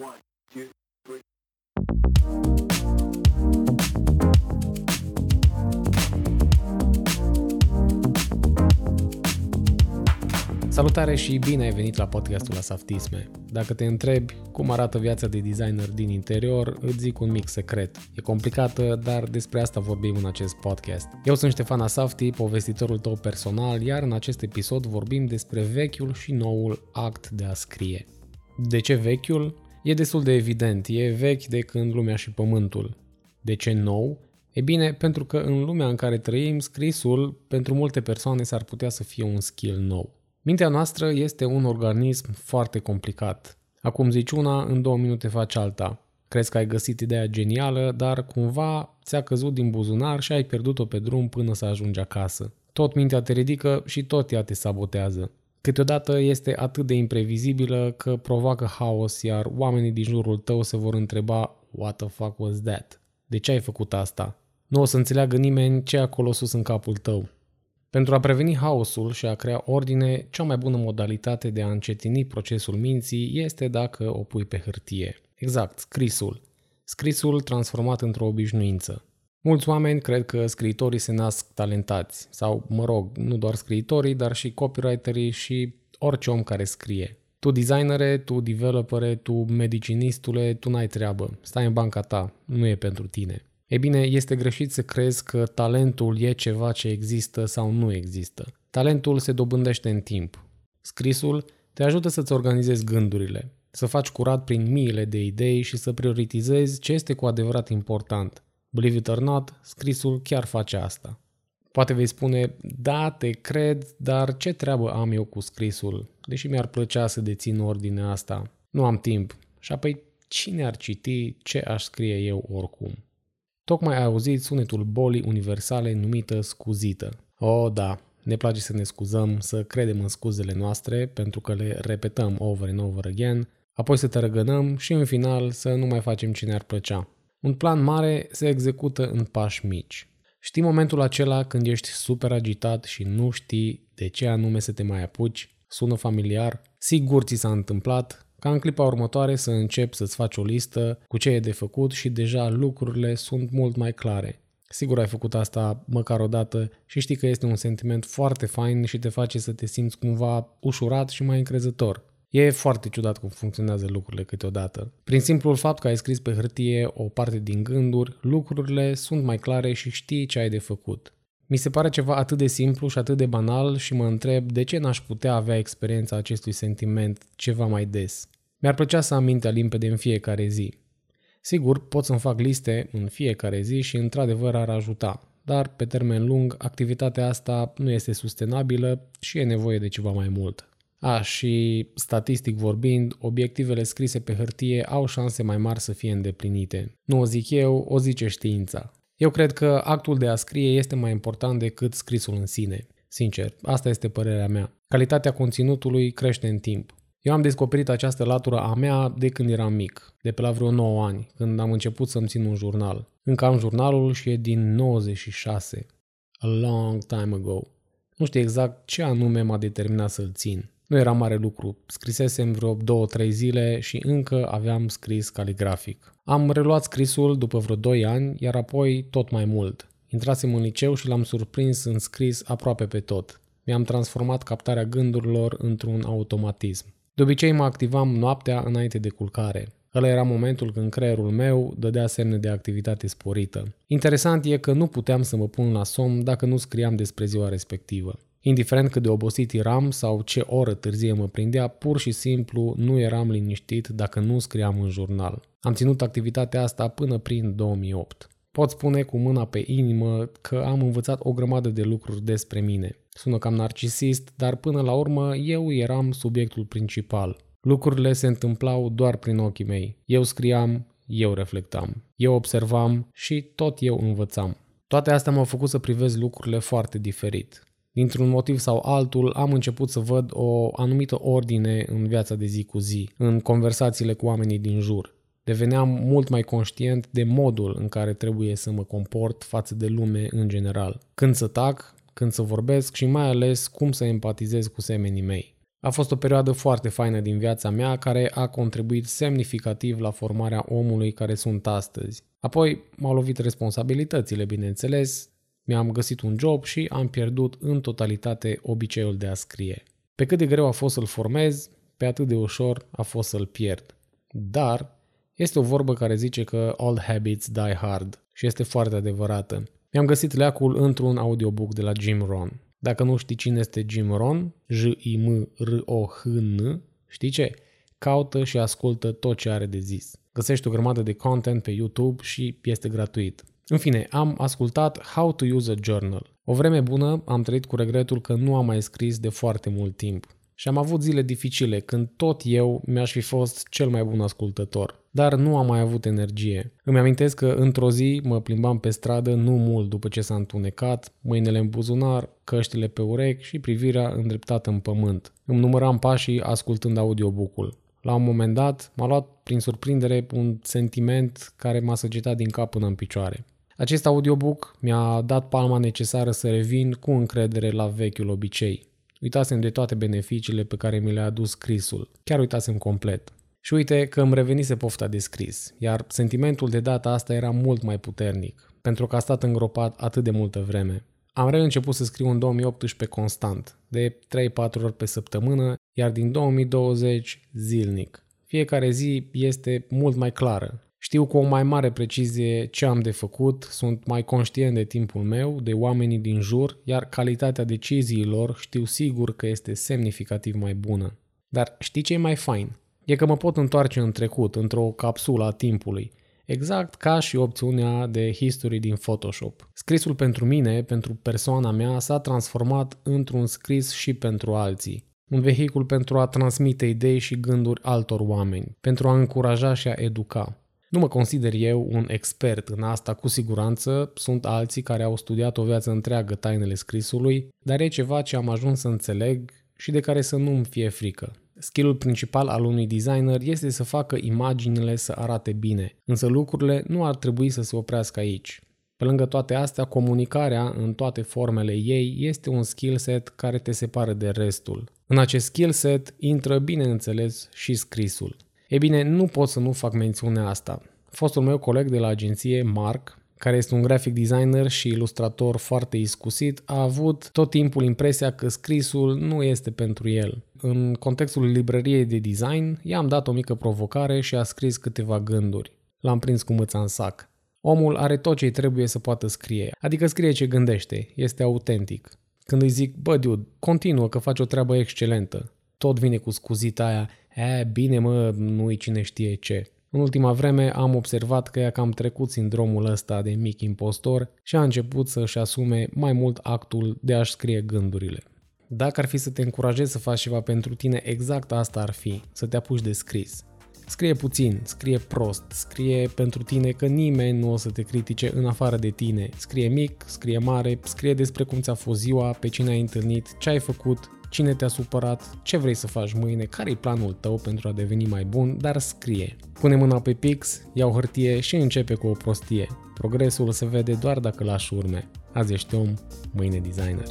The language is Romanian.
One, two, three. Salutare și bine ai venit la podcastul Asaftisme. Dacă te întrebi cum arată viața de designer din interior, îți zic un mic secret. E complicată, dar despre asta vorbim în acest podcast. Eu sunt Ștefan Asafti, povestitorul tău personal, iar în acest episod vorbim despre vechiul și noul act de a scrie. De ce vechiul? E destul de evident, e vechi de când lumea și pământul. De ce nou? E bine, pentru că în lumea în care trăim, scrisul pentru multe persoane s-ar putea să fie un skill nou. Mintea noastră este un organism foarte complicat. Acum zici una, în două minute faci alta. Crezi că ai găsit ideea genială, dar cumva ți-a căzut din buzunar și ai pierdut-o pe drum până să ajungi acasă. Tot mintea te ridică și tot ea te sabotează. Câteodată este atât de imprevizibilă că provoacă haos, iar oamenii din jurul tău se vor întreba What the fuck was that? De ce ai făcut asta? Nu o să înțeleagă nimeni ce e acolo sus în capul tău. Pentru a preveni haosul și a crea ordine, cea mai bună modalitate de a încetini procesul minții este dacă o pui pe hârtie. Exact, scrisul. Scrisul transformat într-o obișnuință. Mulți oameni cred că scriitorii se nasc talentați, sau, mă rog, nu doar scriitorii, dar și copywriterii și orice om care scrie. Tu designere, tu developere, tu medicinistule, tu n-ai treabă. Stai în banca ta, nu e pentru tine. E bine, este greșit să crezi că talentul e ceva ce există sau nu există. Talentul se dobândește în timp. Scrisul te ajută să-ți organizezi gândurile, să faci curat prin miile de idei și să prioritizezi ce este cu adevărat important. Believe it or not, scrisul chiar face asta. Poate vei spune, da, te cred, dar ce treabă am eu cu scrisul? Deși mi-ar plăcea să dețin ordinea asta, nu am timp. Și apoi, cine ar citi ce aș scrie eu oricum? Tocmai ai auzit sunetul bolii universale numită scuzită. O, da, ne place să ne scuzăm, să credem în scuzele noastre pentru că le repetăm over and over again, apoi să tărăgănăm și în final să nu mai facem ce ne-ar plăcea. Un plan mare se execută în pași mici. Știi momentul acela când ești super agitat și nu știi de ce anume să te mai apuci? Sună familiar? Sigur ți s-a întâmplat ca în clipa următoare să începi să-ți faci o listă cu ce e de făcut și deja lucrurile sunt mult mai clare. Sigur ai făcut asta măcar o dată și știi că este un sentiment foarte fain și te face să te simți cumva ușurat și mai încrezător. E foarte ciudat cum funcționează lucrurile câteodată. Prin simplul fapt că ai scris pe hârtie o parte din gânduri, lucrurile sunt mai clare și știi ce ai de făcut. Mi se pare ceva atât de simplu și atât de banal și mă întreb de ce n-aș putea avea experiența acestui sentiment ceva mai des. Mi-ar plăcea să am mintea limpede în fiecare zi. Sigur, pot să-mi fac liste în fiecare zi și într-adevăr ar ajuta, dar pe termen lung activitatea asta nu este sustenabilă și e nevoie de ceva mai mult. A, și statistic vorbind, obiectivele scrise pe hârtie au șanse mai mari să fie îndeplinite. Nu o zic eu, o zice știința. Eu cred că actul de a scrie este mai important decât scrisul în sine. Sincer, asta este părerea mea. Calitatea conținutului crește în timp. Eu am descoperit această latură a mea de când eram mic, de pe la vreo 9 ani, când am început să-mi țin un jurnal. Încă am jurnalul și e din 96. A long time ago. Nu știu exact ce anume m-a determinat să-l țin. Nu era mare lucru, scrisesem vreo 2-3 zile și încă aveam scris caligrafic. Am reluat scrisul după vreo 2 ani, iar apoi tot mai mult. Intrasem în liceu și l-am surprins în scris aproape pe tot. Mi-am transformat captarea gândurilor într-un automatism. De obicei mă activam noaptea înainte de culcare. Ăla era momentul când creierul meu dădea semne de activitate sporită. Interesant e că nu puteam să mă pun la somn dacă nu scriam despre ziua respectivă. Indiferent cât de obosit eram sau ce oră târzie mă prindea, pur și simplu nu eram liniștit dacă nu scriam în jurnal. Am ținut activitatea asta până prin 2008. Pot spune cu mâna pe inimă că am învățat o grămadă de lucruri despre mine. Sună cam narcisist, dar până la urmă eu eram subiectul principal. Lucrurile se întâmplau doar prin ochii mei. Eu scriam, eu reflectam, eu observam și tot eu învățam. Toate astea m-au făcut să privesc lucrurile foarte diferit. Dintr-un motiv sau altul am început să văd o anumită ordine în viața de zi cu zi, în conversațiile cu oamenii din jur. Deveneam mult mai conștient de modul în care trebuie să mă comport față de lume în general. Când să tac, când să vorbesc și mai ales cum să empatizez cu semenii mei. A fost o perioadă foarte faină din viața mea care a contribuit semnificativ la formarea omului care sunt astăzi. Apoi m-au lovit responsabilitățile, bineînțeles, mi-am găsit un job și am pierdut în totalitate obiceiul de a scrie. Pe cât de greu a fost să-l formez, pe atât de ușor a fost să-l pierd. Dar este o vorbă care zice că all habits die hard și este foarte adevărată. Mi-am găsit leacul într-un audiobook de la Jim Rohn. Dacă nu știi cine este Jim Rohn, J-I-M-R-O-H-N, știi ce? Caută și ascultă tot ce are de zis. Găsești o grămadă de content pe YouTube și este gratuit. În fine, am ascultat How to Use a Journal. O vreme bună am trăit cu regretul că nu am mai scris de foarte mult timp. Și am avut zile dificile când tot eu mi-aș fi fost cel mai bun ascultător. Dar nu am mai avut energie. Îmi amintesc că într-o zi mă plimbam pe stradă nu mult după ce s-a întunecat, mâinile în buzunar, căștile pe urechi și privirea îndreptată în pământ. Îmi număram pașii ascultând audiobook-ul. La un moment dat m-a luat prin surprindere un sentiment care m-a săgetat din cap până în picioare. Acest audiobook mi-a dat palma necesară să revin cu încredere la vechiul obicei. Uitasem de toate beneficiile pe care mi le-a adus scrisul. Chiar uitasem complet. Și uite că îmi revenise pofta de scris, iar sentimentul de data asta era mult mai puternic, pentru că a stat îngropat atât de multă vreme. Am reînceput să scriu în 2018 constant, de 3-4 ori pe săptămână, iar din 2020 zilnic. Fiecare zi este mult mai clară. Știu cu o mai mare precizie ce am de făcut, sunt mai conștient de timpul meu, de oamenii din jur, iar calitatea deciziilor știu sigur că este semnificativ mai bună. Dar știi ce e mai fain? E că mă pot întoarce în trecut, într-o capsulă a timpului, exact ca și opțiunea de history din Photoshop. Scrisul pentru mine, pentru persoana mea, s-a transformat într-un scris și pentru alții. Un vehicul pentru a transmite idei și gânduri altor oameni, pentru a încuraja și a educa. Nu mă consider eu un expert în asta, cu siguranță sunt alții care au studiat o viață întreagă tainele scrisului, dar e ceva ce am ajuns să înțeleg și de care să nu-mi fie frică. Skillul principal al unui designer este să facă imaginile să arate bine, însă lucrurile nu ar trebui să se oprească aici. Pe lângă toate astea, comunicarea în toate formele ei este un skill set care te separă de restul. În acest skill set intră, bineînțeles, și scrisul. E bine, nu pot să nu fac mențiunea asta. Fostul meu coleg de la agenție, Mark, care este un graphic designer și ilustrator foarte iscusit, a avut tot timpul impresia că scrisul nu este pentru el. În contextul librăriei de design, i-am dat o mică provocare și a scris câteva gânduri. L-am prins cu mâța în sac. Omul are tot ce trebuie să poată scrie, adică scrie ce gândește, este autentic. Când îi zic, bă, dude, continuă că faci o treabă excelentă, tot vine cu scuzita aia, e, bine mă, nu-i cine știe ce. În ultima vreme am observat că ea cam trecut sindromul ăsta de mic impostor și a început să-și asume mai mult actul de a-și scrie gândurile. Dacă ar fi să te încurajezi să faci ceva pentru tine, exact asta ar fi, să te apuci de scris. Scrie puțin, scrie prost, scrie pentru tine că nimeni nu o să te critique în afară de tine. Scrie mic, scrie mare, scrie despre cum ți-a fost ziua, pe cine ai întâlnit, ce ai făcut, cine te-a supărat, ce vrei să faci mâine, care e planul tău pentru a deveni mai bun, dar scrie. Pune mâna pe pix, iau hârtie și începe cu o prostie. Progresul se vede doar dacă lași urme. Azi ești om, mâine designer.